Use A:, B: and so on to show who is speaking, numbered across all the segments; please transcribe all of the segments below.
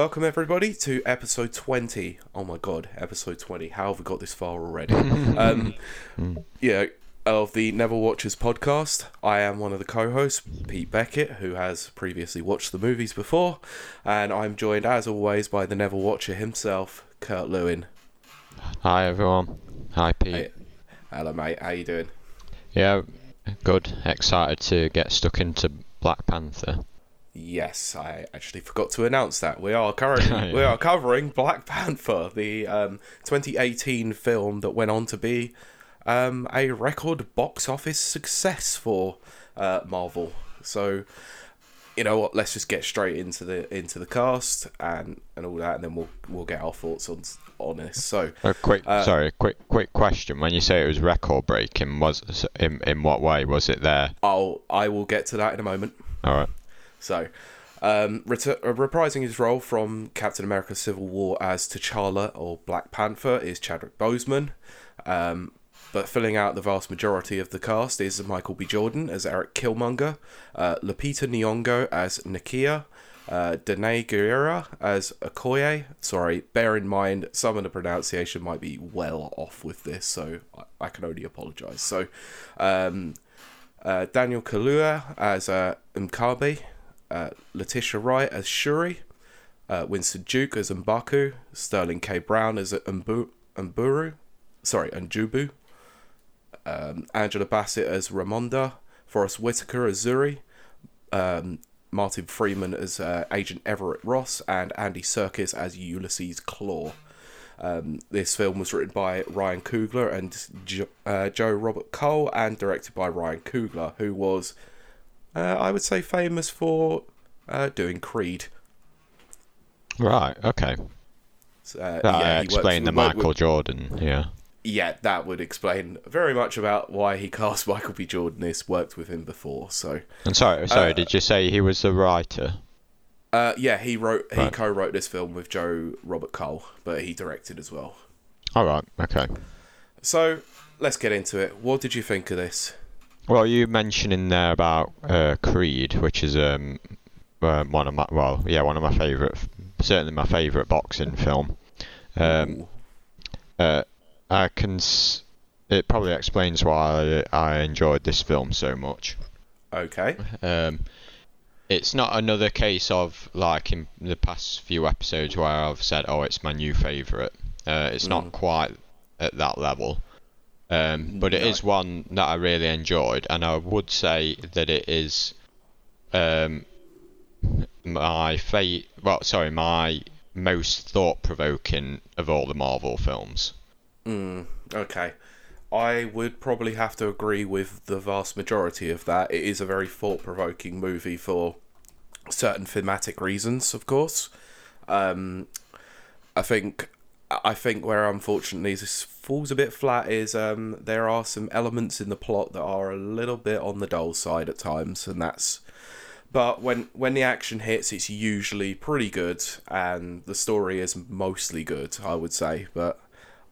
A: Welcome everybody to episode 20. Oh my god, episode 20. How have we got this far already? um, yeah, of the Never Watchers podcast. I am one of the co-hosts, Pete Beckett, who has previously watched the movies before, and I'm joined as always by the Never Watcher himself, Kurt Lewin.
B: Hi everyone. Hi Pete.
A: Hey, hello mate, how you doing?
B: Yeah, good. Excited to get stuck into Black Panther.
A: Yes, I actually forgot to announce that we are currently
B: Yeah.
A: we are covering Black Panther, the um, 2018 film that went on to be um, a record box office success for uh, Marvel. So, you know what? Let's just get straight into the into the cast and and all that, and then we'll we'll get our thoughts on on this. So,
B: A quick,
A: Uh,
B: sorry, quick, quick question. When you say it was record breaking, was in in what way was it there?
A: I'll I will get to that in a moment.
B: All right.
A: So, um, uh, reprising his role from Captain America: Civil War as T'Challa or Black Panther is Chadwick Boseman, um, but filling out the vast majority of the cast is Michael B. Jordan as Eric Killmonger, uh, Lupita Nyong'o as Nakia. Uh, Danai Gurira as Okoye. Sorry, bear in mind some of the pronunciation might be well off with this, so I, I can only apologise. So, um, uh, Daniel Kaluuya as uh, Mkabe, uh, Letitia Wright as Shuri, uh, Winston Duke as Mbaku, Sterling K. Brown as Mbu- Mburu, sorry, Njubu, um, Angela Bassett as Ramonda, Forest Whitaker as Zuri, um, Martin Freeman as uh, Agent Everett Ross, and Andy Serkis as Ulysses Klaue. Um, this film was written by Ryan Coogler and jo- uh, Joe Robert Cole, and directed by Ryan Coogler, who was, uh, I would say, famous for uh, doing Creed.
B: Right. Okay.
A: So, uh,
B: That
A: yeah, he
B: explained the
A: worked with-
B: Michael Jordan. Yeah.
A: yeah, that would explain very much about why he cast Michael B. Jordan. This worked with him before, so
B: And sorry, sorry.
A: Uh,
B: did you say he was the writer?
A: uh, yeah, he wrote, he
B: Right.
A: co-wrote this film with Joe Robert Cole, but he directed as well.
B: All right. Okay.
A: So let's get into it. What did you think of this?
B: Well, you mentioned in there about uh, Creed, which is um, um one of my well, yeah, one of my favorite, certainly my favorite boxing film. Um, uh, I can. S- it probably explains why I enjoyed this film so much.
A: Okay.
B: Um, it's not another case of like in the past few episodes where I've said, "Oh, it's my new favorite." Uh, it's
A: Mm.
B: not quite at that level, um, but it is one that I really enjoyed, and I would say that it is um, my fa- Well, sorry, my most thought-provoking of all the Marvel films.
A: Mm, okay. I would probably have to agree with the vast majority of that. It is a very thought provoking movie for certain thematic reasons, of course. Um, I think I think where unfortunately this falls a bit flat is um, there are some elements in the plot that are a little bit on the dull side at times, and that's. But when when the action hits, it's usually pretty good, and the story is mostly good. I would say, but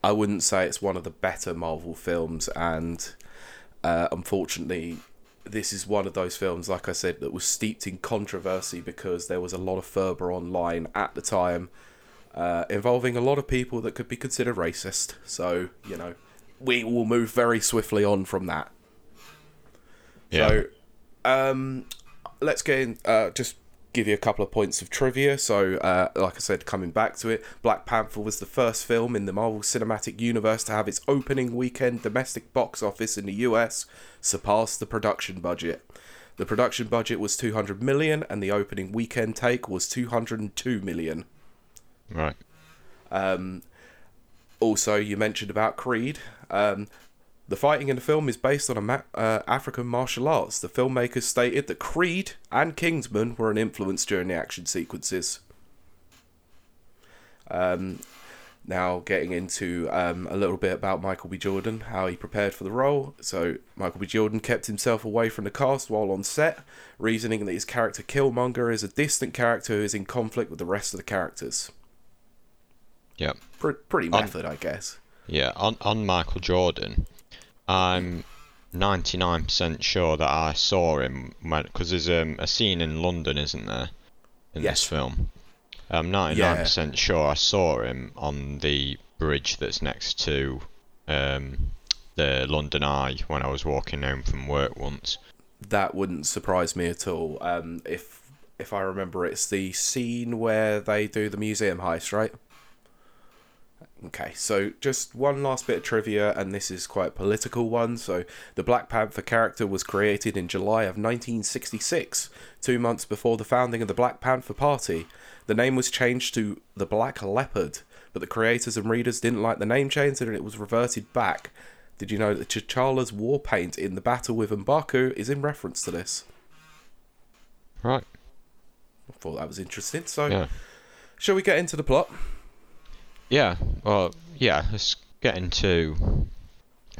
A: I wouldn't say it's one of the better Marvel films, and uh, unfortunately, this is one of those films, like I said, that was steeped in controversy because there was a lot of fervor online at the time uh, involving a lot of people that could be considered racist. So, you know, we will move very swiftly on from that. So, um, let's get in. Uh, just give you a couple of points of trivia. So, uh, like I said, coming back to it, Black Panther was the first film in the Marvel Cinematic Universe to have its opening weekend domestic box office in the US surpass the production budget. The production budget was 200 million, and the opening weekend take was 202 million.
B: Right.
A: Um, also, you mentioned about Creed. Um, the fighting in the film is based on a ma- uh, African martial arts. The filmmakers stated that Creed and Kingsman were an influence during the action sequences. Um, now, getting into um, a little bit about Michael B. Jordan, how he prepared for the role. So, Michael B. Jordan kept himself away from the cast while on set, reasoning that his character Killmonger is a distant character who is in conflict with the rest of the characters.
B: Yep.
A: Pre- pretty
B: On-
A: method, I guess.
B: Yeah, on on Michael Jordan, I'm 99% sure that I saw him because there's um, a scene in London, isn't there, in
A: Yes.
B: this film, I'm 99% sure I saw him on the bridge that's next to um, the London Eye when I was walking home from work once.
A: That wouldn't surprise me at all. Um, if if I remember, it's the scene where they do the museum heist, right? Okay, so just one last bit of trivia, and this is quite a political one. So, the Black Panther character was created in July of 1966, two months before the founding of the Black Panther Party. The name was changed to the Black Leopard, but the creators and readers didn't like the name change and it was reverted back. Did you know that T'Challa's war paint in the battle with M'Baku is in reference to this?
B: Right.
A: I thought that was interesting. So,
B: Yeah.
A: shall we get into the plot?
B: Yeah. Well, yeah. Let's get into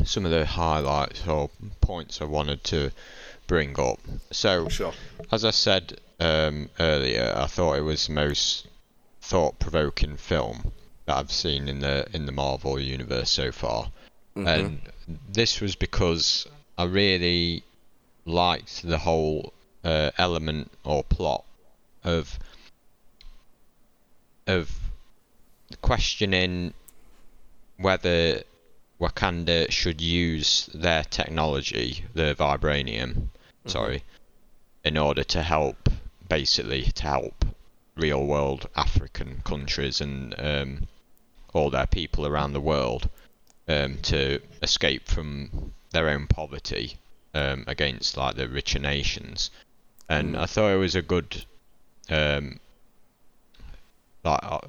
B: some of the highlights or points I wanted to bring up. So,
A: Sure.
B: as I said um, earlier, I thought it was the most thought-provoking film that I've seen in the in the Marvel universe so far, and this was because I really liked the whole uh, element or plot of of questioning whether Wakanda should use their technology, the vibranium, sorry, in order to help, basically, to help real world African countries and um, all their people around the world um, to escape from their own poverty um, against like the richer nations. And I thought it was a good um, like uh,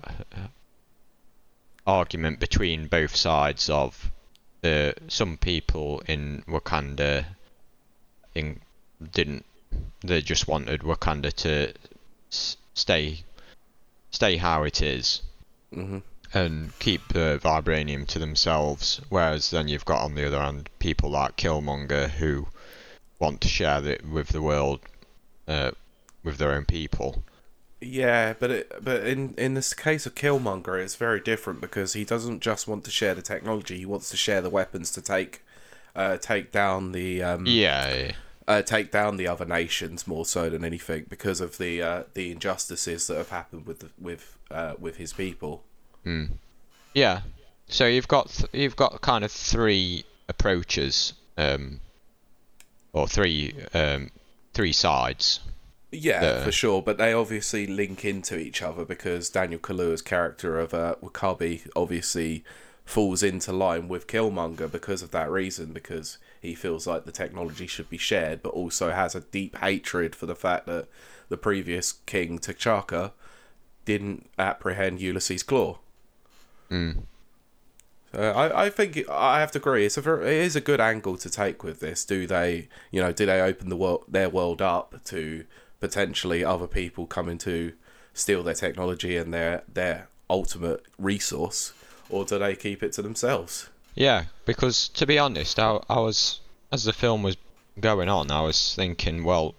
B: argument between both sides of the some people in Wakanda in didn't they just wanted Wakanda to s- stay stay how it is
A: Mhm.
B: and keep the vibranium to themselves whereas then you've got on the other hand people like Killmonger who want to share it with the world uh, with their own people
A: Yeah, but it, but in in this case of Killmonger, it's very different because he doesn't just want to share the technology; he wants to share the weapons to take uh, take down the um,
B: yeah
A: uh, take down the other nations more so than anything because of the uh, the injustices that have happened with the, with uh, with his people.
B: Yeah. So you've got th- you've got kind of three approaches, um, or three um, three sides.
A: Yeah,
B: Yeah.
A: for sure. But they obviously link into each other because Daniel Kaluuya's character of uh, W'Kabi obviously falls into line with Killmonger because of that reason. Because he feels like the technology should be shared, but also has a deep hatred for the fact that the previous king T'Chaka didn't apprehend Ulysses Klaue. Uh, I, I think I have to agree. It's a very, it is a good angle to take with this. Do they, you know, do they open the world their world up to potentially other people coming to steal their technology and their their ultimate resource, or do they keep it to themselves?
B: Yeah, because to be honest, I, I was as the film was going on, I was thinking, well,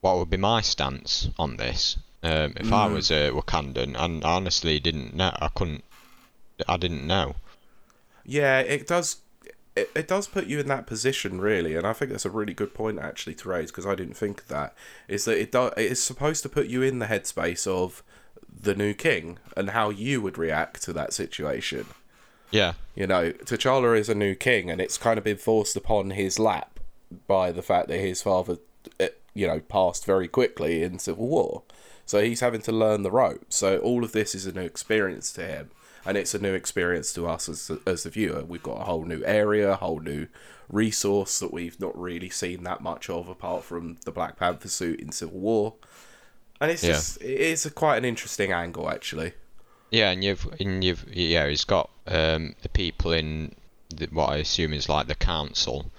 B: what would be my stance on this um, if I was a Wakandan? And I honestly didn't know. I couldn't. I didn't know.
A: Yeah, it does. It, it does put you in that position, really, and I think that's a really good point actually to raise because I didn't think of that. Is that it? does it is supposed to put you in the headspace of the new king and how you would react to that situation.
B: Yeah,
A: You know, T'Challa is a new king, and it's kind of been forced upon his lap by the fact that his father, eh, you know, passed very quickly in civil war. So he's having to learn the ropes. So all of this is a new experience to him, and it's a new experience to us as the, as the viewer. We've got a whole new area, a whole new resource that we've not really seen that much of, apart from the Black Panther suit in Civil War. And it's
B: Yeah.
A: just it's a quite an interesting angle, actually.
B: yeah, and you've and you've yeah, he's got um, the people in the, what I assume is like the council.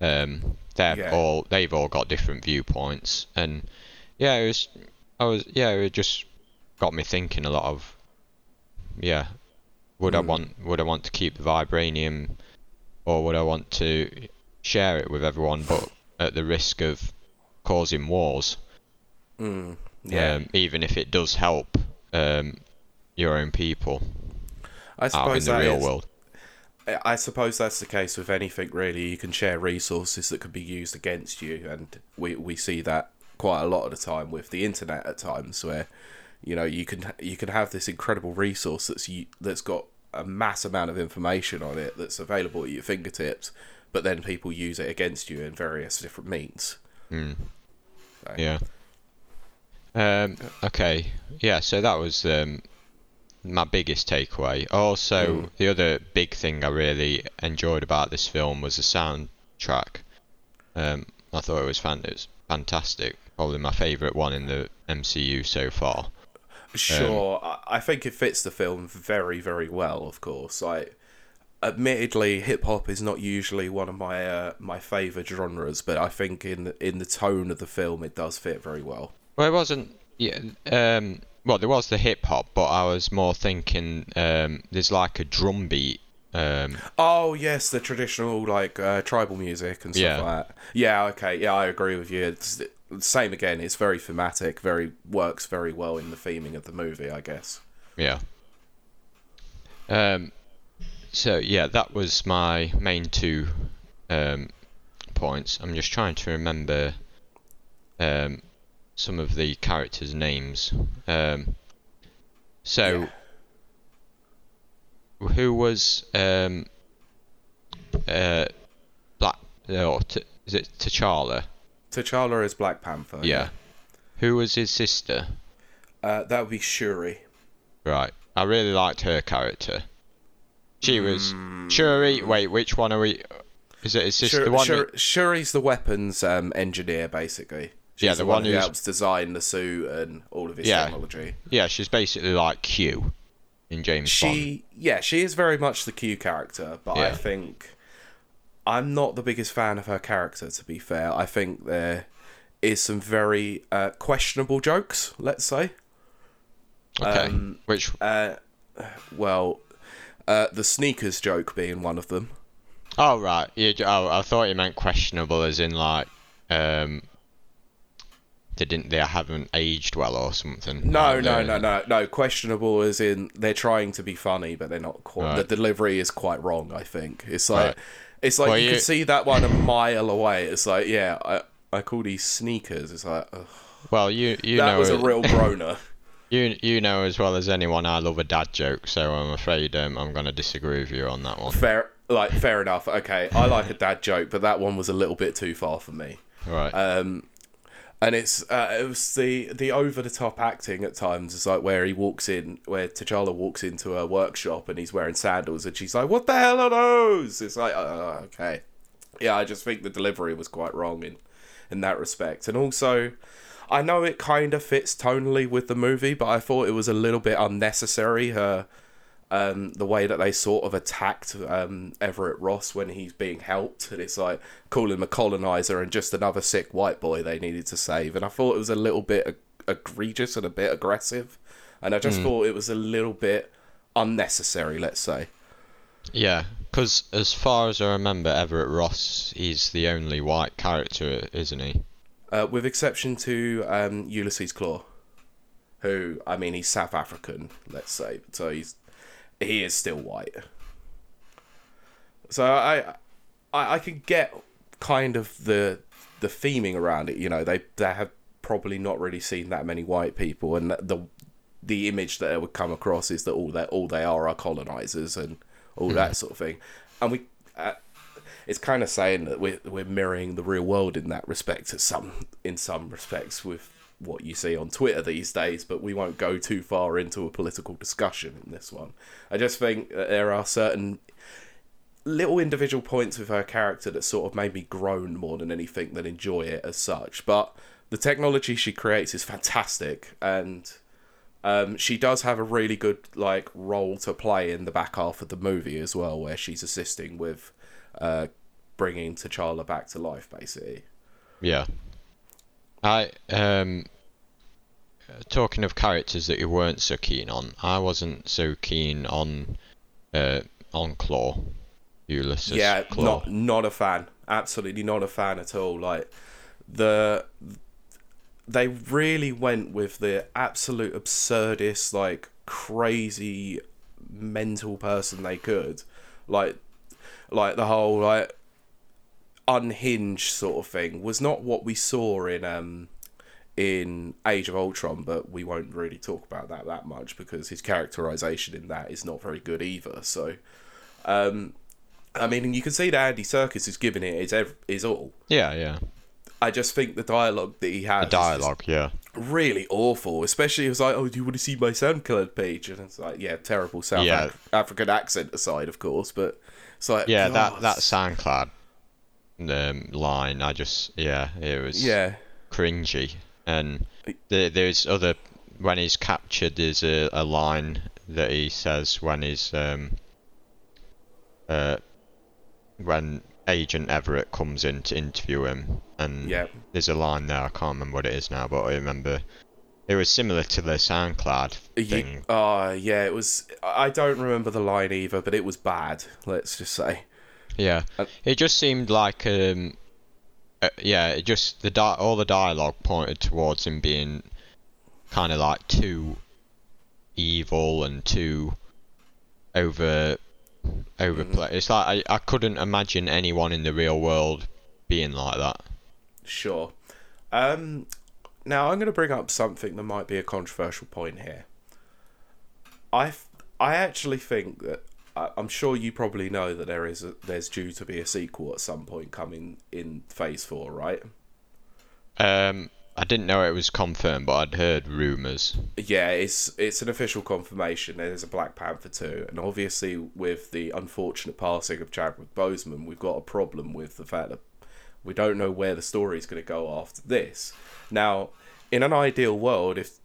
B: Um, they're
A: Yeah.
B: all they've all got different viewpoints, and yeah, it was I was yeah, it just got me thinking a lot of yeah, would I want would I want to keep the vibranium, or would I want to share it with everyone, but at the risk of causing wars?
A: Yeah.
B: um, even if it does help um, your own people
A: I
B: out in
A: suppose
B: the real
A: is-
B: world.
A: I suppose that's the case with anything really. You can share resources that could be used against you, and we we see that quite a lot of the time with the internet at times, where you know you can you can have this incredible resource that's you, that's got a mass amount of information on it that's available at your fingertips, but then people use it against you in various different means.
B: Mm.
A: So,
B: Yeah. Um, okay. Yeah. So that was um, my biggest takeaway. Also,
A: Mm.
B: the other big thing I really enjoyed about this film was the soundtrack. Um, I thought it was, fan- it was fantastic. Probably my favourite one in the MCU so far.
A: Sure, I I think it fits the film very, very well. Of course, I admittedly hip hop is not usually one of my uh, my favorite genres, but I think in in the tone of the film, it does fit very well.
B: Well, it wasn't. Yeah. Um, well, there was the hip hop, but I was more thinking um, there's like a drum beat. Um,
A: Oh yes, the traditional like uh, tribal music and stuff
B: Yeah.
A: like that. Yeah, okay, yeah, I agree with you. It's same again. It's very thematic, very works very well in the theming of the movie, I guess.
B: Yeah. Um. So yeah, that was my main two um, points. I'm just trying to remember um, some of the characters' names. Um. So who was um uh Black? Oh, T- is it T'Challa?
A: T'Challa is Black Panther.
B: Yeah. Who was his sister?
A: uh, that would be Shuri.
B: Right. I really liked her character. She was Shuri. Wait, which one are we? Is it? Is this
A: Shur-
B: the one?
A: Shur-
B: that-
A: Shuri's the weapons um, engineer, basically. She's
B: Yeah,
A: the,
B: the
A: one,
B: one
A: who helps design the suit and all of his
B: Yeah.
A: technology.
B: yeah, she's basically like Q in James Bond.
A: She, yeah, she is very much the Q character, but I think I'm not the biggest fan of her character. To be fair, I think there is some very uh, questionable jokes. Let's say,
B: Okay.
A: um,
B: which?
A: uh, well, uh, the sneakers joke being one of them.
B: Oh right. You, oh, I thought you meant questionable, as in like, um, they didn't. They haven't aged well or something.
A: No,
B: Like,
A: no, no, no, no. Questionable as in they're trying to be funny, but they're not quite.
B: Right.
A: The delivery is quite wrong. I think it's like
B: Right.
A: It's like
B: Well,
A: you,
B: you-
A: can see that one a mile away. It's like yeah, I I call these sneakers. It's like ugh.
B: Well, you you
A: that
B: know
A: was a real groaner.
B: you you know as well as anyone I love a dad joke, so I'm afraid um, I'm going to disagree with you on that one.
A: fair, like fair enough. Okay, I like a dad joke, but that one was a little bit too far for me.
B: Right.
A: Um, and it's uh, it was the the over the top acting at times. It's like where he walks in, where T'Challa walks into a workshop and he's wearing sandals, and she's like, "What the hell are those?" It's like, uh, okay, yeah. I just think the delivery was quite wrong in in that respect, and also. I know it kind of fits tonally with the movie, but I thought it was a little bit unnecessary. Her, um, the way that they sort of attacked um, Everett Ross when he's being helped, and it's like calling him a colonizer and just another sick white boy they needed to save. And I thought it was a little bit eg- egregious and a bit aggressive, and I just thought it was a little bit unnecessary. Let's say.
B: Yeah, because as far as I remember, Everett Ross is the only white character, isn't he?
A: Uh, with exception to um, Ulysses Klaue, who I mean he's South African, let's say, so he's he is still white. So I I, I can get kind of the the theming around it. You know, they they have probably not really seen that many white people, and the the image that they would come across is that all that all they are are colonizers and all that sort of thing, and we. Uh, it's kind of saying that we're we're mirroring the real world in that respect. At some in some respects with what you see on Twitter these days, but we won't go too far into a political discussion in this one. I just think that there are certain little individual points with her character that sort of made me groan more than anything than enjoy it as such. But the technology she creates is fantastic, and um, she does have a really good like role to play in the back half of the movie as well, where she's assisting with uh, bringing T'Challa back to life, basically.
B: Yeah. I um. Talking of characters that you weren't so keen on, I wasn't so keen on, uh, on Klaue, Ulysses.
A: yeah,
B: Klaue.
A: not not a fan. Absolutely not a fan at all. Like the they really went with the absolute absurdist, like crazy mental person they could. Like like the whole like unhinged sort of thing was not what we saw in um in Age of Ultron, but we won't really talk about that that much because his characterization in that is not very good either. So, um, I mean, you can see that Andy Serkis is giving it his ev- his all.
B: Yeah, yeah.
A: I just think the dialogue that he has,
B: The dialogue, yeah.
A: really awful. Especially it was like, "Oh, do you want to see my SoundCloud page?" And it's like, yeah, terrible South
B: Yeah.
A: Af- African accent aside, of course, but it's like,
B: Yeah, that that SoundCloud um, line, I just yeah, it was
A: yeah,
B: cringy. And there, there's other when he's captured. There's a, a line that he says when he's um uh when Agent Everett comes in to interview him, and
A: yeah.
B: there's a line there. I can't remember what it is now, but I remember it was similar to the SoundCloud thing.
A: Oh, yeah, it was. I don't remember the line either, but it was bad. Let's just say.
B: Yeah,
A: Uh,
B: it just seemed like um, uh, yeah, it just the di- all the dialogue pointed towards him being kind of like too evil and too over overplay. It's like I I couldn't imagine anyone in the real world being like that.
A: Sure. Um, now I'm going to bring up something that might be a controversial point here. I f- I actually think that I'm sure you probably know that there is a, there's due to be a sequel at some point coming in Phase Four, right?
B: Um, I didn't know it was confirmed, but I'd heard rumors.
A: Yeah, it's it's an official confirmation. There's a Black Panther two, and obviously with the unfortunate passing of Chadwick Boseman, we've got a problem with the fact that we don't know where the story is going to go after this. Now, in an ideal world, if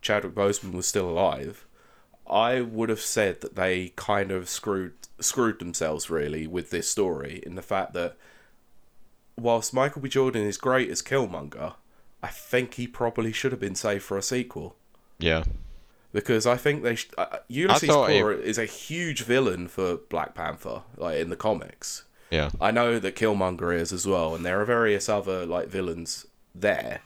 A: Chadwick Boseman was still alive, I would have said that they kind of screwed screwed themselves really with this story in the fact that whilst Michael B. Jordan is great as Killmonger, I think he probably should have been saved for a sequel
B: Yeah,
A: because I think they sh- uh, Ulysses
B: thought
A: Klaue is a huge villain for Black Panther, like in the comics.
B: yeah,
A: I know that Killmonger is as well, and there are various other like villains there.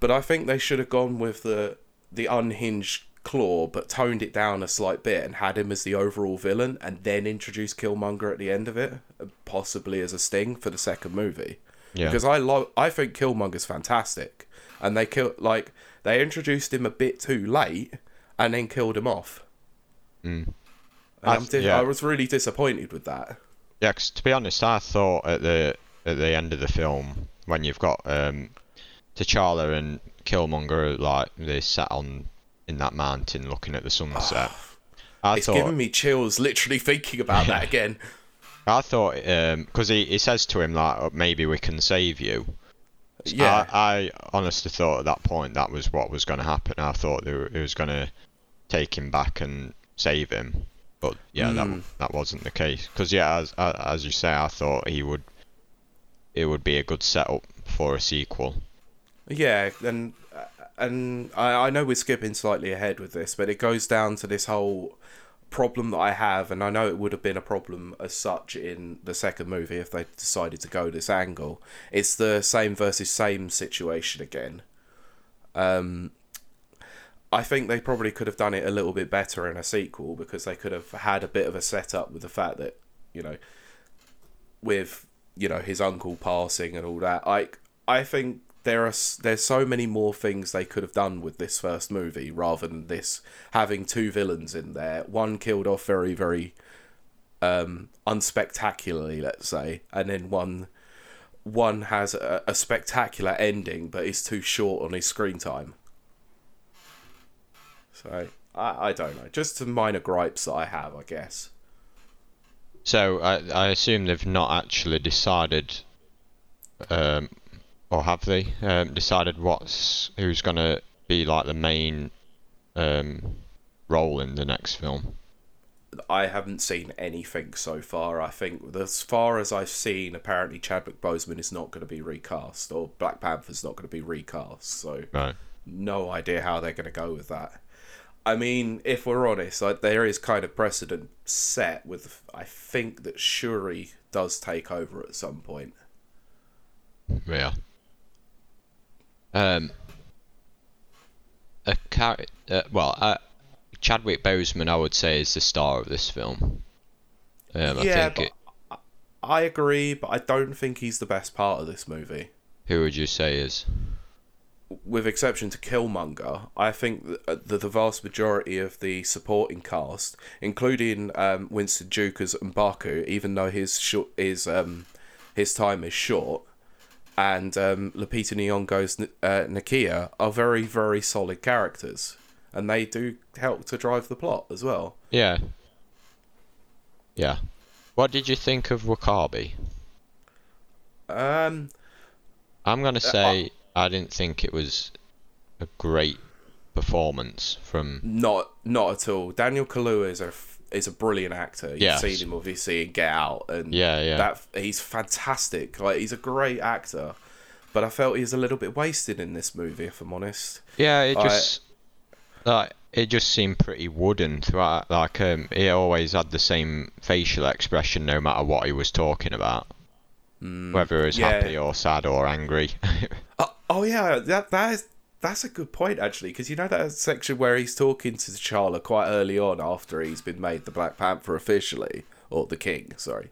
A: But I think they should have gone with the the unhinged Klaue, but toned it down a slight bit and had him as the overall villain, and then introduced Killmonger at the end of it, possibly as a sting for the second movie.
B: yeah.
A: Because I love, I think Killmonger's fantastic, and they kill like they introduced him a bit too late, and then killed him off.
B: Mm.
A: And
B: I
A: I'm
B: yeah.
A: I was really disappointed with that.
B: Yeah, 'cause to be honest, I thought at the at the end of the film when you've got um, T'Challa and Killmonger like they sat on in that mountain looking at the sunset. I
A: It's
B: thought
A: giving me chills literally thinking about that again.
B: I thought because he, he says to him like "Oh, maybe we can save you.
A: Yeah,
B: I, I honestly thought at that point that was what was going to happen. I thought they were, it was going to take him back and save him, but yeah,
A: Mm.
B: that that wasn't the case. Because yeah, as as you say, I thought he would. It would be a good setup for a sequel.
A: yeah, and and I, I know we're skipping slightly ahead with this, but it goes down to this whole problem that I have, and I know it would have been a problem as such in the second movie if they decided to go this angle. It's the same versus same situation again. Um, I think they probably could have done it a little bit better in a sequel because they could have had a bit of a setup with the fact that you know, with you know his uncle passing and all that. I I think there are there's so many more things they could have done with this first movie rather than this having two villains in there. One killed off very very um unspectacularly, let's say, and then one one has a, a spectacular ending but is too short on his screen time. So I, I don't know. Just some minor gripes that I have, I guess.
B: So I I assume they've not actually decided, um, or have they um, decided what's who's gonna be like the main um, role in the next film?
A: I haven't seen anything so far. I think as far as I've seen, apparently Chadwick Boseman is not going to be recast, or Black Panther's not going to be recast. So
B: Right.
A: no idea how they're going to go with that. I mean, if we're honest, like, there is kind of precedent set with. I think that Shuri does take over at some point.
B: Yeah. Um. A char- uh, well, uh, Chadwick Boseman, I would say, is the star of this film. Um, I
A: yeah,
B: think it,
A: I agree, but I don't think he's the best part of this movie.
B: who would you say is?
A: with exception to Killmonger, I think that the, the vast majority of the supporting cast, including um, Winston Duke as M'Baku, even though his short his um his time is short, and um, Lupita Nyong'o's uh, Nakia are very very solid characters, and they do help to drive the plot as well.
B: Yeah. Yeah. What did you think of W'Kabi?
A: Um,
B: I'm gonna say I didn't think it was a great performance from.
A: not not at all. Daniel Kaluuya is a f- is a brilliant actor. You've
B: Yes.
A: seen him obviously in Get Out, and
B: Yeah, yeah.
A: that he's fantastic. Like he's a great actor, but I felt he was a little bit wasted in this movie, if I'm honest.
B: Yeah, it
A: I-
B: just like it just seemed pretty wooden throughout. Like um, he always had the same facial expression no matter what he was talking about, whether it was
A: Mm, yeah.
B: happy or sad or angry.
A: Oh, oh yeah, that that is that's a good point actually, because you know that section where he's talking to T'Challa quite early on after he's been made the Black Panther officially, or the King, sorry,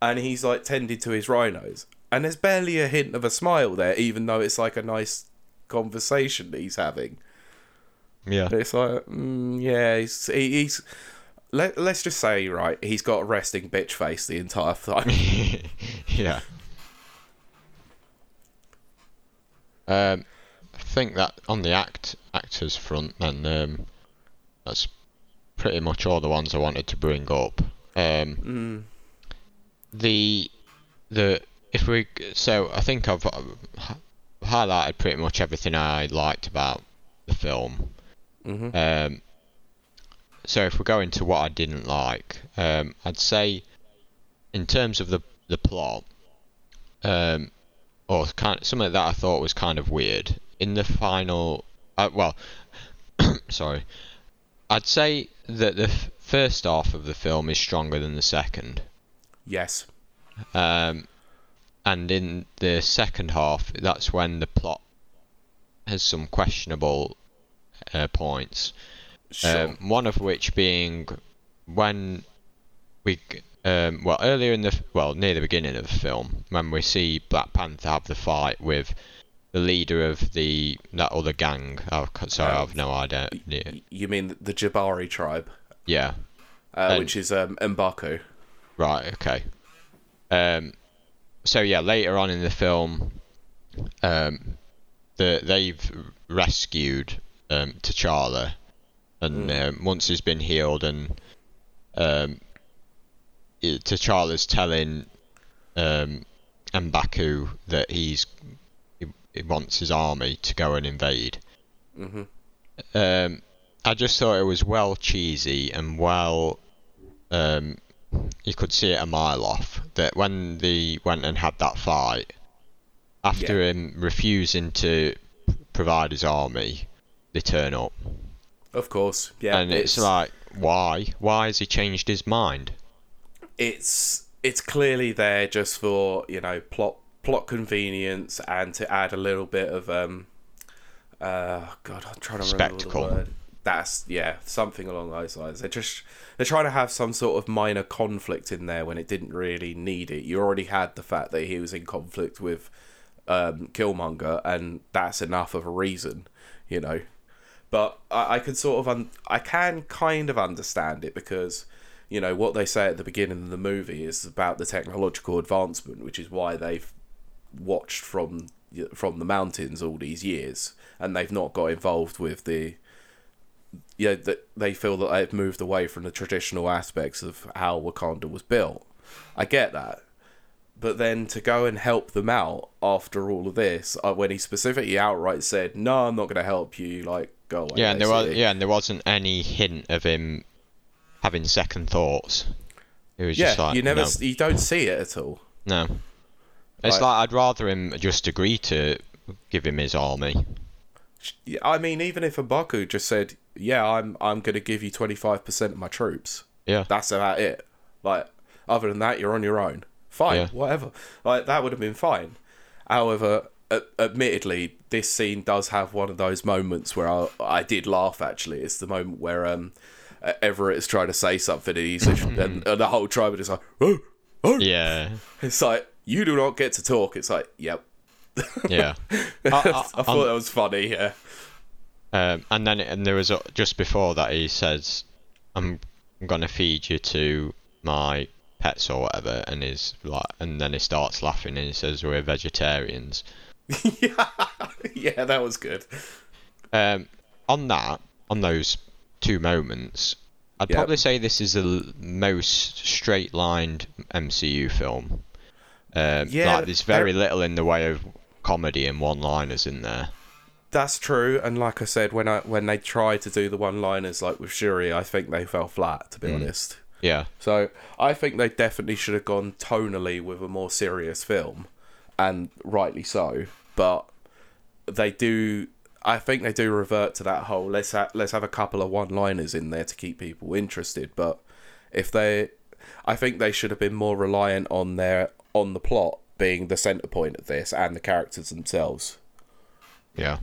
A: and he's like tending to his rhinos, and there's barely a hint of a smile there, even though it's like a nice conversation that he's having.
B: yeah,
A: It's like, mm, yeah, he's he, he's. Let, let's just say, right, he's got a resting bitch face the entire time.
B: yeah. Um, think that on the act actors front, then um, that's pretty much all the ones I wanted to bring up. Um, The the if we so I think I've uh, highlighted pretty much everything I liked about the film.
A: Mhm.
B: Um, so if we go into what I didn't like, um, I'd say in terms of the the plot, um, or kind of, something that I thought was kind of weird in the final. Uh, well, sorry, I'd say that the f- first half of the film is stronger than the second.
A: yes.
B: Um, and in the second half, that's when the plot has some questionable uh, points.
A: Sure.
B: Um, one of which being when we, g- um, well, earlier in the, f- well, near the beginning of the film, when we see Black Panther have the fight with the leader of the that other gang. Oh, sorry,
A: Uh,
B: I've no idea.
A: You mean the Jabari tribe,
B: Yeah,
A: uh, which is um, M'Baku.
B: Right. Okay. Um. So yeah, later on in the film, um, the they've rescued um T'Challa, and um, once he's been healed, and um, T'Challa's telling um M'Baku that he's he, wants his army to go and invade.
A: Mhm.
B: Um, I just thought it was well cheesy and well um, you could see it a mile off that when they went and had that fight, after
A: Yeah.
B: him refusing to provide his army, they turn up,
A: Of course, yeah.
B: and it's, like, why? Why has he changed his mind?
A: it's it's clearly there just for you know plot plot convenience and to add a little bit of um uh god i'm trying to remember
B: Spectacle.
A: the word. That's yeah something along those lines. They're just they're trying to have some sort of minor conflict in there when it didn't really need it. You already had the fact that he was in conflict with um killmonger and that's enough of a reason you know. But I, I can sort of un- I can kind of understand it because you know what they say at the beginning of the movie is about the technological advancement, which is why they've watched from from the mountains all these years, and they've not got involved with the yeah that they feel that they've moved away from the traditional aspects of how Wakanda was built. I get that. But then to go and help them out after all of this, uh, when he specifically outright said, "No, I'm not going to help you," like go away.
B: Yeah, and there was yeah, and there wasn't any hint of him having second thoughts. It was
A: yeah.
B: just like
A: you never,
B: no.
A: you don't see it at all.
B: no. It's
A: Like-
B: like I'd rather him just agree to give him his army.
A: I mean, even if Mbaku just said, "Yeah, I'm I'm going to give you twenty five percent of my troops,"
B: Yeah.
A: that's about it. Like, other than that, you're on your own. Fine,
B: Yeah.
A: whatever. Like that would have been fine. However, a- admittedly, this scene does have one of those moments where I I did laugh. Actually, it's the moment where um Everett is trying to say something and he's and, and the whole tribe is like, oh, oh.
B: Yeah.
A: It's like you do not get to talk. It's like, yep,
B: Yeah.
A: I,
B: I- I-
A: thought that was funny. Yeah.
B: Um, and then and there was a, just before that he says, "I'm, I'm gonna feed you to my pets or whatever," and he's like, and then he starts laughing and he says, "We're vegetarians."
A: yeah, yeah, that was good.
B: Um, on that, on those two moments, I'd
A: Yep.
B: probably say this is the most straight-lined MCU film. Um,
A: Yeah,
B: like there's very little in the way of comedy and one-liners in there.
A: That's true, and like I said, when I when they tried to do the one-liners like with Shuri, I think they fell flat. To be honest,
B: Yeah,
A: so I think they definitely should have gone tonally with a more serious film, and rightly so. But they do. I think they do revert to that whole let's ha- let's have a couple of one-liners in there to keep people interested. But if they, I think they should have been more reliant on their on the plot being the center point of this and the characters themselves.
B: yeah.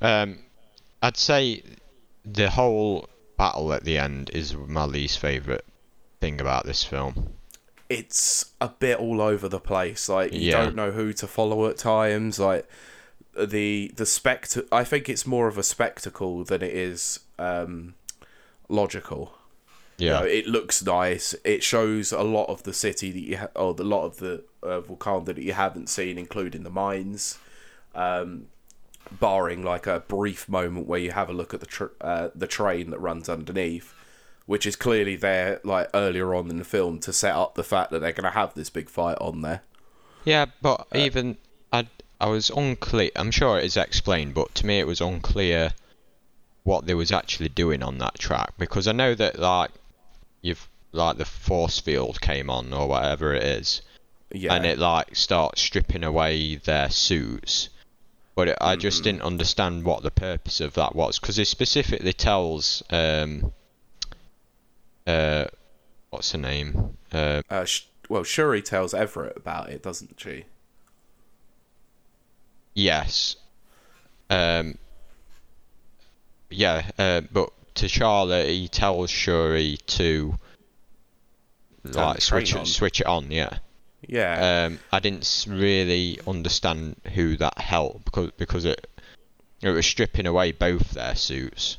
B: Um, I'd say the whole battle at the end is my least favorite thing about this film.
A: it's a bit all over the place. Like you
B: Yeah.
A: don't know who to follow at times. Like the the spect. I think it's more of a spectacle than it is um, logical. You
B: Yeah,
A: know, it looks nice. It shows a lot of the city that you ha- or the lot of the uh, Wakanda that you haven't seen, including the mines. Um, barring like a brief moment where you have a look at the tr- uh, the train that runs underneath, which is clearly there like earlier on in the film to set up the fact that they're going to have this big fight on there.
B: yeah, but even I, I was unclear. I'm sure it is explained, but to me it was unclear what they was actually doing on that track because I know that like you've like the force field came on or whatever it is,
A: Yeah,
B: and it like starts stripping away their suits. But it, I just didn't understand what the purpose of that was because it specifically tells um uh what's her name uh
A: uh, sh- well, Shuri tells Everett about it, doesn't she?
B: yes um yeah uh, but T'Challa he tells Shuri to like switch it, switch it on yeah
A: Yeah,
B: um, I didn't really understand who that helped because because it it was stripping away both their suits.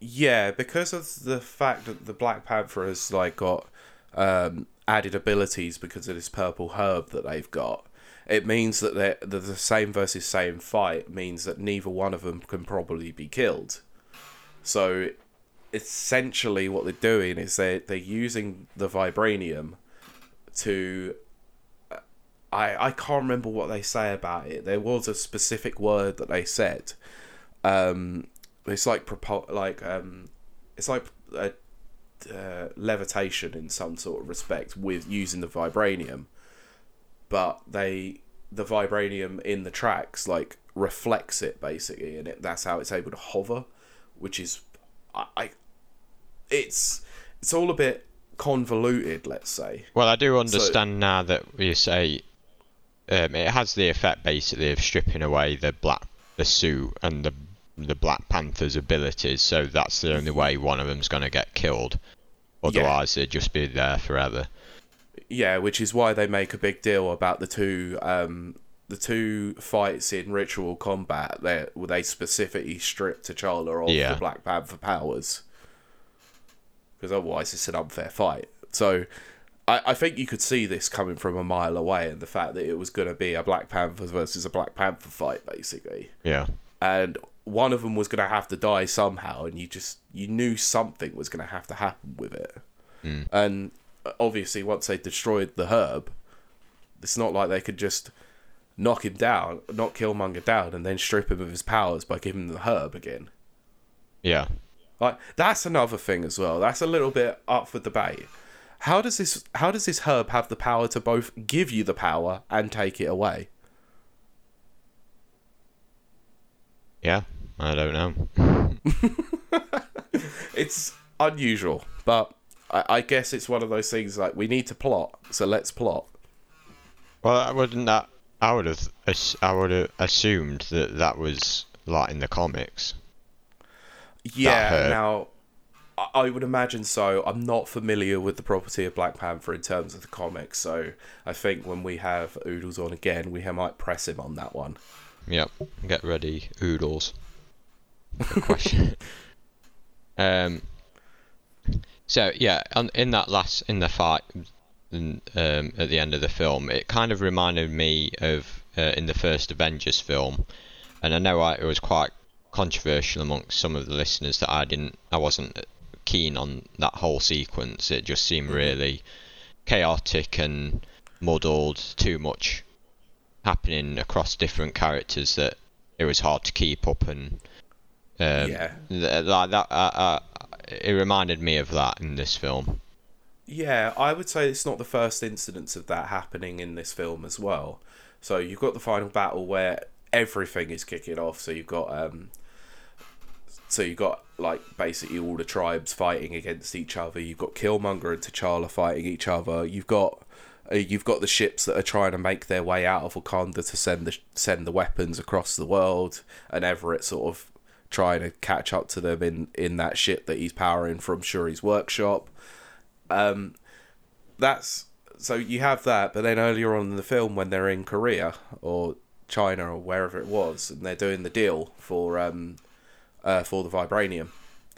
A: Yeah, because of the fact that the Black Panther has like got um, added abilities because of this purple herb that they've got. It means that they're, that the same versus same fight means that neither one of them can probably be killed. So essentially, what they're doing is they they're using the vibranium to. I I can't remember what they say about it. There was a specific word that they said. Um, it's like propo- like um, it's like a, uh, levitation in some sort of respect with using the vibranium, but they the vibranium in the tracks like reflects it basically, and it, that's how it's able to hover, which is I, I it's it's all a bit convoluted, let's say.
B: Well, I do understand now that you say um, it has the effect basically of stripping away the black the suit and the the Black Panther's abilities. So that's the only way one of them's going to get killed. Otherwise, they'd just be there forever.
A: Yeah, which is why they make a big deal about the two um, the two fights in ritual combat. They they specifically stripped T'Challa of
B: Yeah.
A: the Black Panther powers because otherwise it's an unfair fight. So I, I think you could see this coming from a mile away, and the fact that it was going to be a Black Panther versus a Black Panther fight, basically,
B: Yeah.
A: and one of them was going to have to die somehow, and you just you knew something was going to have to happen with it. And uh, obviously, once they destroyed the herb, it's not like they could just knock him down, knock Killmonger down, and then strip him of his powers by giving him the herb again.
B: Yeah.
A: Like that's another thing as well. That's a little bit up for debate. How does this how does this herb have the power to both give you the power and take it away?
B: Yeah. I don't know.
A: It's unusual, but I, I guess it's one of those things like we need to plot, so let's plot.
B: Well, wouldn't that. I would have. I would have assumed that that was like in the comics.
A: Yeah. Now, I- would imagine so. I'm not familiar with the property of Black Panther in terms of the comics, so I think when we have Oodles on again, we might press him on that one.
B: Yep. Get ready, oodles. Question. um. So yeah, on, in that last in the fight, um, at the end of the film, it kind of reminded me of uh, in the first Avengers film, and I know I, it was quite controversial amongst some of the listeners that I didn't, I wasn't keen on that whole sequence. It just seemed really chaotic and muddled, too much happening across different characters that it was hard to keep up and um,
A: Yeah.
B: th- like that. Uh, uh, it reminded me of that in this film.
A: Yeah, I would say it's not the first incidence of that happening in this film as well. So you've got the final battle where everything is kicking off. So you've got um, so you've got like basically all the tribes fighting against each other. You've got Killmonger and T'Challa fighting each other. You've got uh, you've got the ships that are trying to make their way out of Wakanda to send the send the weapons across the world, and Everett sort of trying to catch up to them in in that ship that he's powering from Shuri's workshop. Um, that's so you have that, but then earlier on in the film when they're in Korea or China or wherever it was, and they're doing the deal for um, uh, for the vibranium.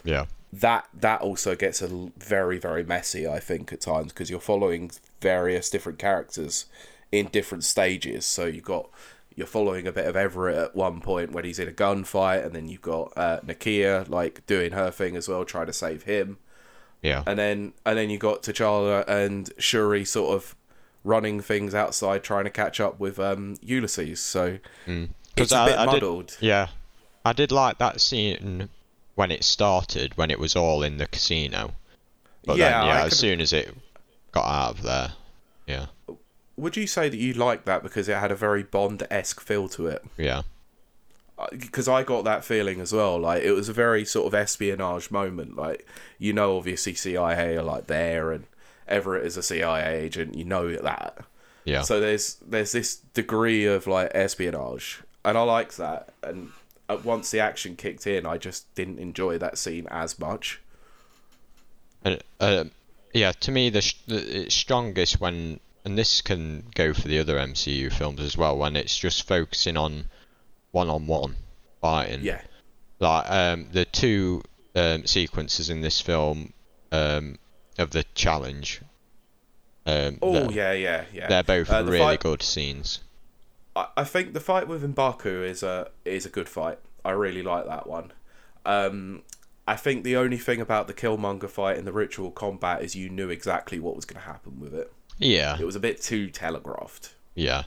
B: Yeah.
A: that that also gets a very very messy i think at times because you're following various different characters in different stages. So you've got you're following a bit of everett at one point when he's in a gunfight and then you've got uh, nakia like doing her thing as well trying to save him
B: Yeah.
A: and then and then you got T'Challa and Shuri sort of running things outside trying to catch up with um Ulysses. So it's a
B: I-
A: bit
B: I did- Yeah, I did like that scene when it started, when it was all in the casino. But
A: Yeah,
B: then, yeah,
A: I
B: as
A: could-
B: soon as it got out of there, yeah,
A: would you say that you liked that because it had a very bond-esque feel to it?
B: Yeah,
A: because I got that feeling as well. Like it was a very sort of espionage moment. Like you know, obviously CIA are like there, and Everett is a CIA agent. You know that.
B: yeah,
A: So there's there's this degree of like espionage, and I liked that. And uh, once the action kicked in, I just didn't enjoy that scene as much.
B: and um, yeah. To me, the, sh- the it's strongest when, and this can go for the other MCU films as well, when it's just focusing on one-on-one fighting.
A: Yeah,
B: like um, the two um, sequences in this film um, of the challenge. Um,
A: Oh yeah, yeah, yeah.
B: they're both
A: Uh, the
B: really
A: fight-
B: good scenes.
A: I, I think the fight with Mbaku is a is a good fight. I really like that one. Um, I think the only thing about the Killmonger fight and the ritual combat is you knew exactly what was going to happen with it.
B: Yeah,
A: It was a bit too telegraphed.
B: yeah.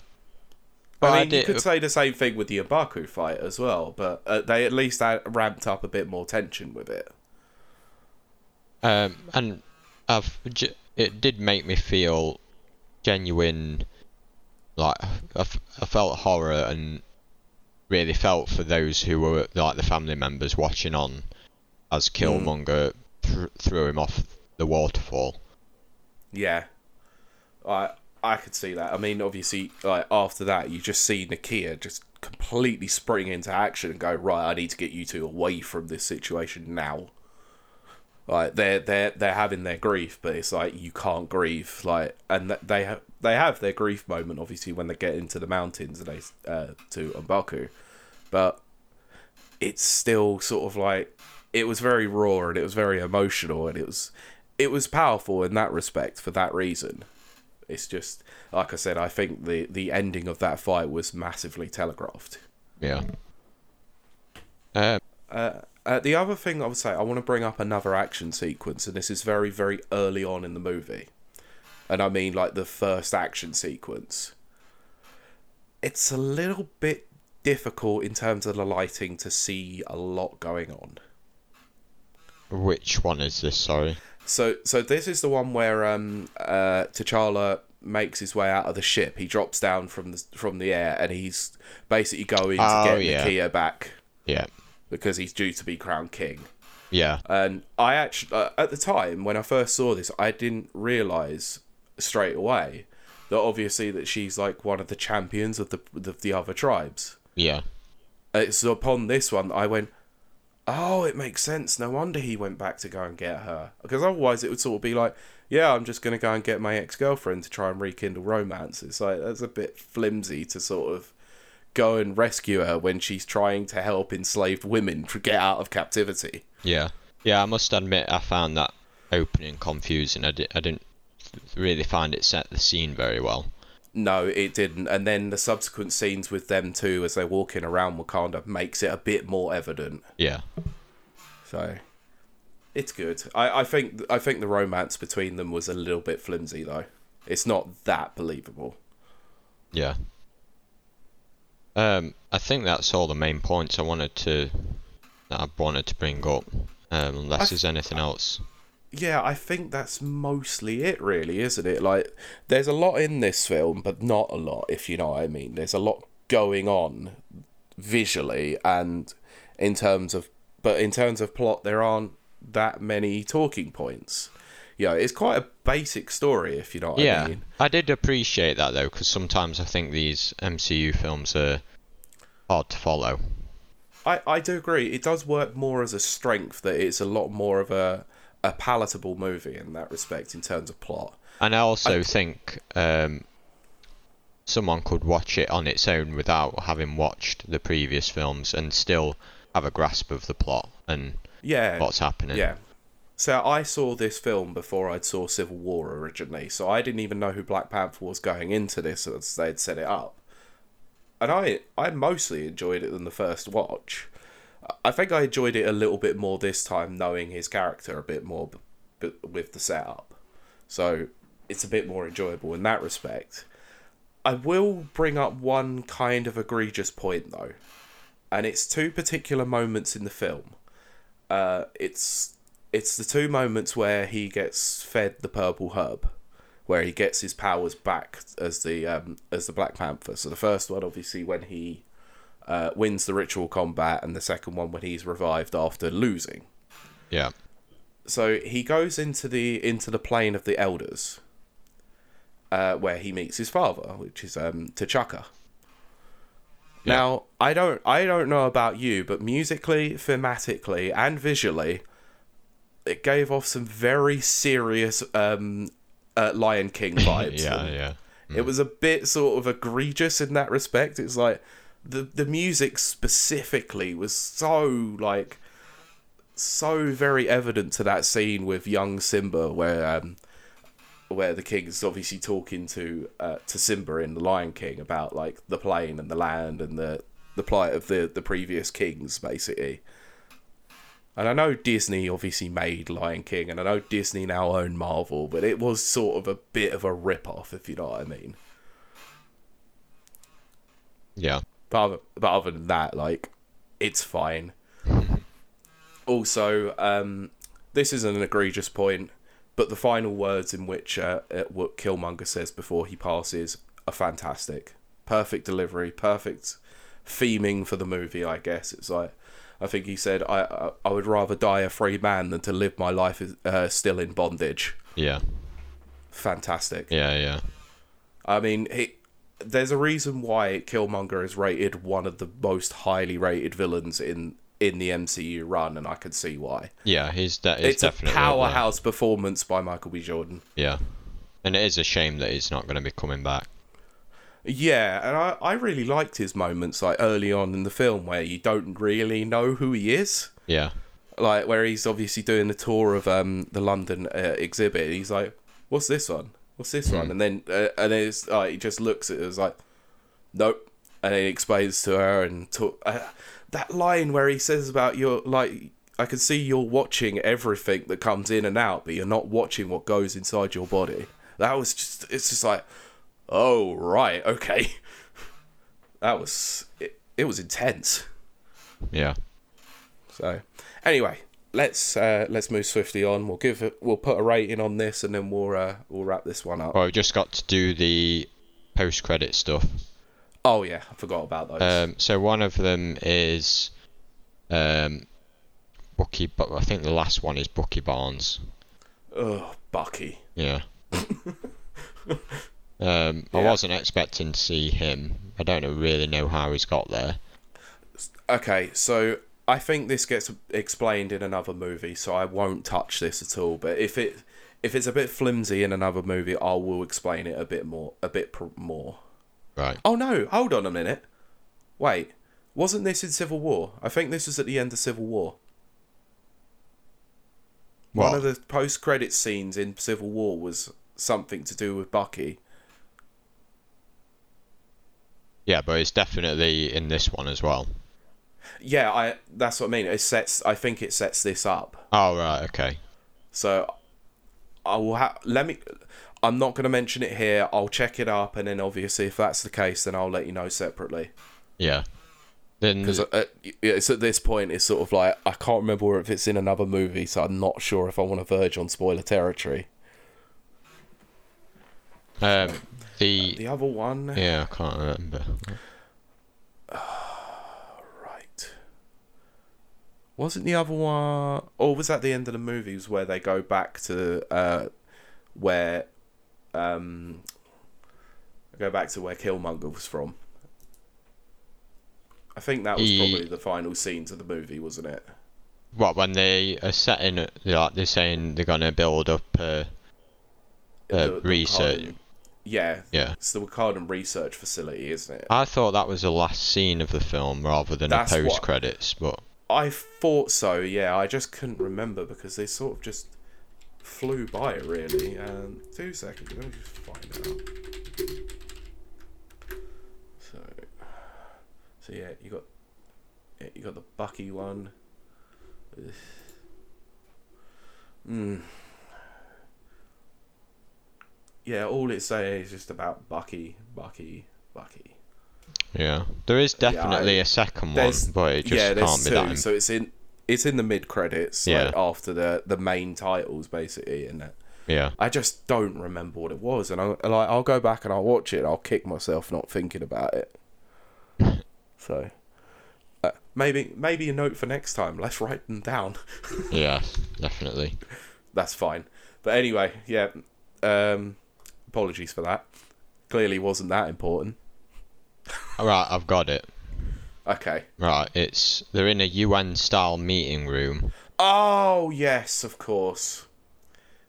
B: But
A: I mean, you could say the same thing with the Mbaku fight as well, but uh, they at least ramped up a bit more tension with it.
B: Um, and I've, it did make me feel genuine, like I, f- I felt horror and really felt for those who were like the family members watching on as Killmonger th- threw him off the waterfall.
A: Yeah, I I could see that. I mean, obviously, like after that, you just see Nakia just completely spring into action and go right. I need to get you two away from this situation now. Like they're they're they're having their grief, but it's like you can't grieve. Like, and th- they have they have their grief moment obviously when they get into the mountains and they uh, to Mbaku, but it's still sort of like it was very raw and it was very emotional and it was it was powerful in that respect for that reason. It's just like I said, I think the the ending of that fight was massively telegraphed.
B: Yeah. Um,
A: Uh, uh, the other thing I would say, I want to bring up another action sequence, and this is very, very early on in the movie. And I mean, like, the first action sequence. It's a little bit difficult in terms of the lighting to see a lot going on.
B: which one is this? Sorry.
A: So, so this is the one where um, uh, T'Challa makes his way out of the ship. He drops down from the from the air, and he's basically going
B: Oh,
A: to get
B: yeah.
A: Nakia back
B: Yeah.
A: because he's due to be crowned king.
B: Yeah.
A: And I actually, uh, at the time when I first saw this, I didn't realize straight away that obviously that she's like one of the champions of the of the other tribes.
B: Yeah.
A: It's upon this one that I went, Oh, it makes sense. No wonder he went back to go and get her. Because otherwise, it would sort of be like, yeah, I'm just going to go and get my ex girlfriend to try and rekindle romance. It's like, that's a bit flimsy to sort of go and rescue her when she's trying to help enslaved women to get out of captivity.
B: Yeah. Yeah, I must admit, I found that opening confusing. I, di- I didn't really find it set the scene very well.
A: No, it didn't. And then the subsequent scenes with them too, as they're walking around Wakanda, makes it a bit more evident.
B: Yeah.
A: So it's good. I, I think I think the romance between them was a little bit flimsy though. It's not that believable.
B: Yeah. Um, I think that's all the main points I wanted to that I wanted to bring up. Um, unless
A: I-
B: there's anything else.
A: Yeah, I think that's mostly it, really, isn't it? Like, there's a lot in this film, but not a lot, if you know what I mean. There's a lot going on visually and in terms of, but in terms of plot, there aren't that many talking points. Yeah, it's quite a basic story, if you know what
B: yeah,
A: I mean.
B: I did appreciate that though, because sometimes I think these MCU films are hard to follow.
A: I, I do agree. It does work more as a strength that it's a lot more of a a palatable movie in that respect in terms of plot.
B: And I also think um, someone could watch it on its own without having watched the previous films and still have a grasp of the plot and
A: Yeah.
B: what's happening.
A: Yeah. So I saw this film before I'd saw Civil War originally, so I didn't even know who Black Panther was going into this as they'd set it up. And I I mostly enjoyed it than the first watch. I think I enjoyed it a little bit more this time, knowing his character a bit more b- b- with the setup. So it's a bit more enjoyable in that respect. I will bring up one kind of egregious point though, and it's two particular moments in the film. Uh, it's it's the two moments where he gets fed the purple herb, where he gets his powers back as the um, as the Black Panther. So the first one, obviously, when he uh, wins the ritual combat, and the second one when he's revived after losing.
B: Yeah.
A: So he goes into the into the plane of the elders, uh, where he meets his father, which is um, T'Chaka.
B: Yeah.
A: Now I don't I don't know about you, but musically, thematically, and visually, it gave off some very serious um, uh, Lion King vibes.
B: yeah,
A: And
B: yeah.
A: It was a bit sort of egregious in that respect. It's like the the music specifically was so like so very evident to that scene with young Simba where um where the king's obviously talking to uh, to Simba in the Lion King about like the plane and the land and the the plight of the the previous kings basically. And I know Disney obviously made Lion King, and I know Disney now own Marvel, but it was sort of a bit of a rip off, if you know what I mean.
B: Yeah.
A: But other, but other than that, like, it's fine. also, um, this is an egregious point, but the final words in which uh, uh, what Killmonger says before he passes are fantastic. Perfect delivery, perfect theming for the movie. I guess it's like I think he said, "I I, I would rather die a free man than to live my life uh, still in bondage."
B: Yeah.
A: Fantastic.
B: Yeah, yeah.
A: I mean, he, there's a reason why Killmonger is rated one of the most highly rated villains in in the MCU run, and I can see why.
B: Yeah, he's de-
A: It's a
B: definitely there.
A: powerhouse performance by Michael B. Jordan.
B: Yeah. And it is a shame that he's not going to be coming back.
A: Yeah, and I, I really liked his moments like early on in the film where you don't really know who he is.
B: Yeah.
A: Like where he's obviously doing the tour of um the London uh, exhibit. He's like, "What's this one? What's this one?" And then uh, and then it's like he just looks at it like, "Nope," and then he explains to her and talk, uh, that line where he says about your like. I can see you're watching everything that comes in and out, but you're not watching what goes inside your body. That was just, it's just like, oh, right, okay. That was, it, it was intense.
B: Yeah.
A: So, anyway, let's uh, let's move swiftly on. We'll give it, we'll put a rating on this, and then we'll uh, we'll wrap this one up.
B: Well, we've just got to do the post credit stuff.
A: Oh yeah, I forgot about those.
B: Um, so one of them is um, Bucky, but I think the last one is Bucky Barnes.
A: oh, Bucky.
B: Yeah. um, I
A: Yeah.
B: wasn't expecting to see him. I don't really know how he's got there.
A: Okay, so I think this gets explained in another movie, so I won't touch this at all. But if it if it's a bit flimsy in another movie, I will explain it a bit more. A bit pr- more.
B: Right.
A: Oh no! Hold on a minute. Wait, wasn't this in Civil War? I think this was at the end of Civil War.
B: What?
A: One of the post credit scenes in Civil War was something to do with Bucky.
B: Yeah, but it's definitely in this one as well.
A: Yeah, I. That's what I mean. It sets. I think it sets this up.
B: Oh right, okay.
A: So I will have. Let me. I'm not going to mention it here. I'll check it up, and then obviously, if that's the case, then I'll let you know separately.
B: Yeah. Then
A: Because it's at this point, it's sort of like I can't remember if it's in another movie, so I'm not sure if I want to verge on spoiler territory.
B: um, the
A: The other one,
B: yeah, I can't remember.
A: right? Wasn't the other one, or was that the end of the movies where they go back to uh, where, um, go back to where Killmonger was from? I think that was probably the final scenes of the movie, wasn't it?
B: What when they are setting, it- like they're saying they're gonna build up uh, uh,
A: The- the
B: research.
A: Wakandan- yeah,
B: Yeah.
A: it's the Wakandan research facility, isn't it?
B: I thought that was the last scene of the film rather than
A: That's
B: a
A: what-
B: post credits, but
A: I thought so, yeah. I just couldn't remember because they sort of just flew by really. Um, two seconds, let me just find out. So, so yeah, you got, yeah, you got the Bucky one. Hmm. Yeah, all it says is just about Bucky, Bucky, Bucky.
B: Yeah, there is
A: Yeah,
B: definitely
A: I-
B: a second one, but it just
A: yeah,
B: can't be
A: two.
B: that. im-
A: So it's in it's in the mid credits,
B: Yeah.
A: like after the the main titles, basically, and that.
B: yeah,
A: I just don't remember what it was, and I like I'll go back and I'll watch it. and I'll kick myself not thinking about it. So, uh, maybe maybe a note for next time. Let's write them down.
B: yeah, definitely.
A: That's fine. But anyway, yeah. Um, apologies for that. Clearly wasn't that important.
B: All right, I've got it.
A: Okay.
B: Right, it's they're in a UN style meeting room.
A: Oh yes, of course.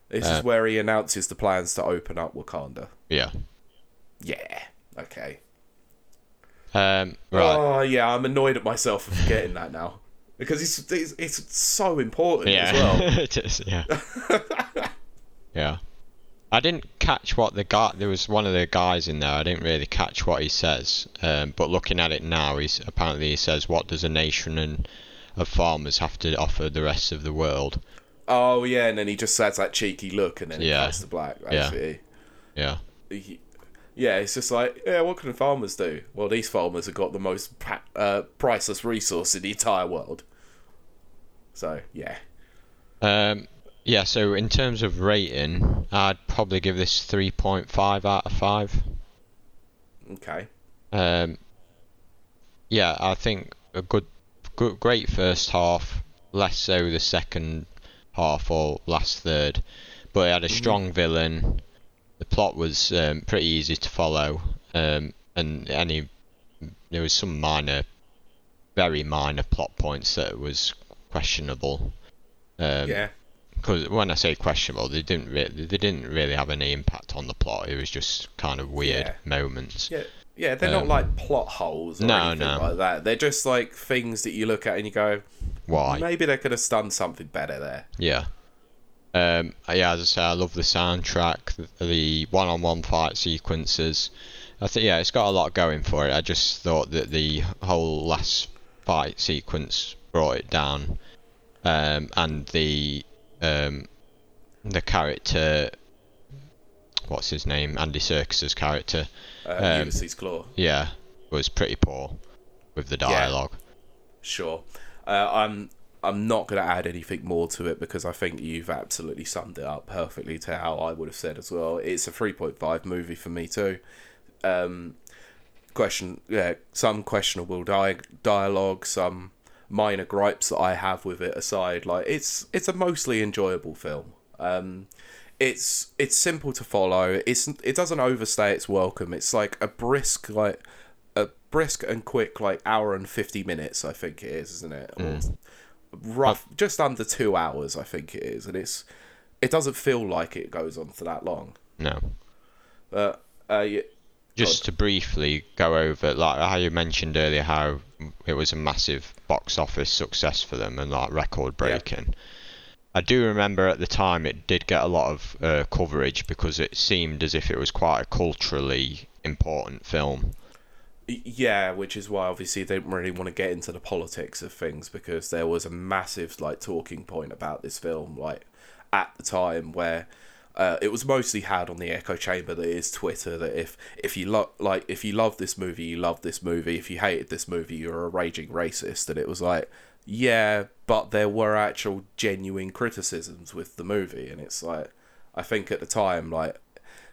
A: This
B: Uh,
A: is where he announces the plans to open up Wakanda.
B: Yeah.
A: Yeah. Okay.
B: Um, right.
A: Oh yeah, I'm annoyed at myself for forgetting that now because it's it's, it's so important
B: yeah.
A: as well.
B: it is, yeah. yeah. I didn't catch what the guy. There was one of the guys in there. I didn't really catch what he says. Um, but looking at it now, he's apparently he says, "What does a nation and of farmers have to offer the rest of the world?"
A: Oh yeah, and then he just has that cheeky look, and then
B: Yeah.
A: it cuts to black.
B: Yeah. Yeah.
A: He- yeah, it's just like, yeah, what can farmers do? Well, these farmers have got the most pa- uh, priceless resource in the entire world. So yeah,
B: Um, yeah. So in terms of rating, I'd probably give this three point five out of five.
A: okay,
B: Um, yeah, I think a good, good, great first half. Less so the second half or last third, but it had a strong villain. The plot was um, pretty easy to follow, um, and any there was some minor, very minor plot points that was questionable. Um,
A: yeah,
B: because when I say questionable, they didn't re- they didn't really have any impact on the plot. It was just kind of weird
A: Yeah.
B: moments.
A: yeah, yeah. They're not
B: Um,
A: like plot holes or
B: no,
A: anything
B: no.
A: like that. They're just like things that you look at and you go,
B: Why?
A: maybe they could have done something better there.
B: Yeah. Um, yeah, as I say, I love the soundtrack, the, the one-on-one fight sequences. I think yeah, it's got a lot going for it. I just thought that the whole last fight sequence brought it down, um, and the um, the character, what's his name, Andy Serkis's character,
A: Uh,
B: Um,
A: Ulysses Klaue.
B: yeah, was pretty poor with the dialogue.
A: Sure. Uh, I'm I'm not going to add anything more to it because I think you've absolutely summed it up perfectly to how I would have said as well. It's a 3.5 movie for me too. Um, question, yeah, some questionable di- dialogue, some minor gripes that I have with it aside. Like it's it's a mostly enjoyable film. Um, it's it's simple to follow. It's it doesn't overstay its welcome. It's like a brisk like a brisk and quick, like hour and fifty minutes. I think it is, isn't it? Or rough, just under two hours. I think it is, and it's it doesn't feel like it goes on for that long.
B: No.
A: But uh, yeah,
B: Just to briefly go over, like how you mentioned earlier, how it was a massive box office success for them and like record breaking. I do remember at the time it did get a lot of uh, coverage because it seemed as if it was quite a culturally important film.
A: Yeah, which is why obviously they didn't really want to get into the politics of things because there was a massive like talking point about this film like at the time where uh, it was mostly had on the echo chamber that is Twitter that if if you lo- like if you love this movie you love this movie. If you hated this movie you're a raging racist. And it was like yeah but there were actual genuine criticisms with the movie. And it's like I think at the time like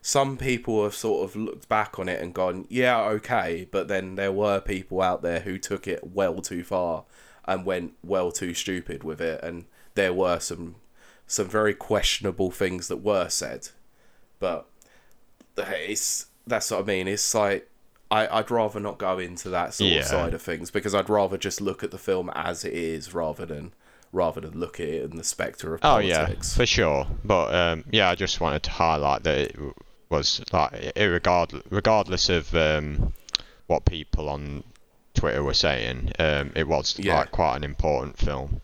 A: some people have sort of looked back on it and gone, yeah, okay, but then there were people out there who took it well too far and went well too stupid with it, and there were some some very questionable things that were said, but it's that's what I mean. It's like I I'd rather not go into that sort
B: Yeah.
A: of side of things because I'd rather just look at the film as it is rather than rather than look at it in the spectre of
B: Oh yeah,
A: politics.
B: for sure. But um, yeah, I just wanted to highlight that it was like irregardless, regardless of um, what people on Twitter were saying, um, it was
A: Yeah.
B: like quite an important film.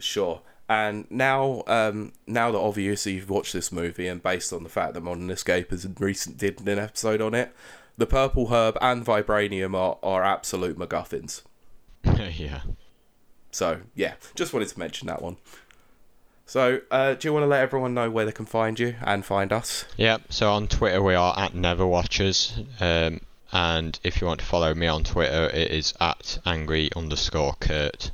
A: Sure. And now, um, now that obviously you've watched this movie, and based on the fact that Modern Escapers recent did an episode on it, the Purple Herb and Vibranium are, are absolute MacGuffins.
B: yeah.
A: So yeah, just wanted to mention that one. So, uh, do you want to let everyone know where they can find you and find us?
B: Yep. So on Twitter we are at Neverwatchers, um, and if you want to follow me on Twitter, it is at angry underscore Kurt.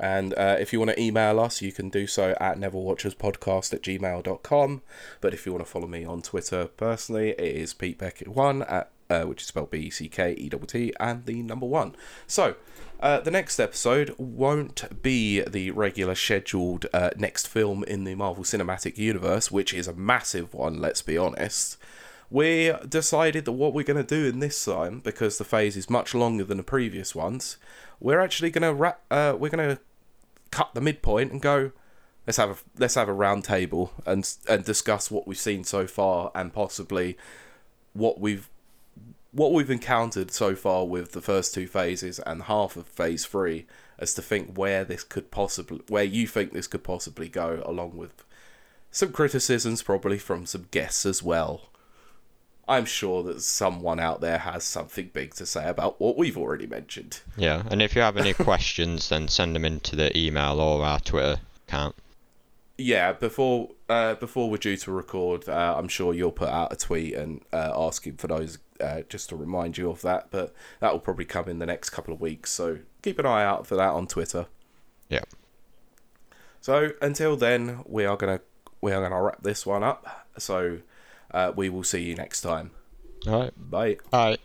A: And uh, if you want to email us, you can do so at neverwatcherspodcast at gmail.com. But if you want to follow me on Twitter personally, it is Pete Beckett1, at, uh, which is spelled B E C K E T T, and the number one. So, uh, the next episode won't be the regular scheduled uh, next film in the Marvel Cinematic Universe, which is a massive one, let's be honest. We decided that what we're going to do in this time, because the phase is much longer than the previous ones, we're actually going to ra- uh, we're going to cut the midpoint and go let's have a let's have a round table and and discuss what we've seen so far and possibly what we've what we've encountered so far with the first two phases and half of phase 3 as to think where this could possibly where you think this could possibly go along with some criticisms probably from some guests as well I'm sure that someone out there has something big to say about what we've already mentioned.
B: Yeah, and if you have any questions, then send them into the email or our Twitter account.
A: Yeah, before uh, before we're due to record, uh, I'm sure you'll put out a tweet and uh, asking for those uh, just to remind you of that. But that will probably come in the next couple of weeks, so keep an eye out for that on Twitter.
B: Yeah.
A: So until then, we are gonna we are gonna wrap this one up. So uh, we will see you next time.
B: All right.
A: Bye.
B: Bye.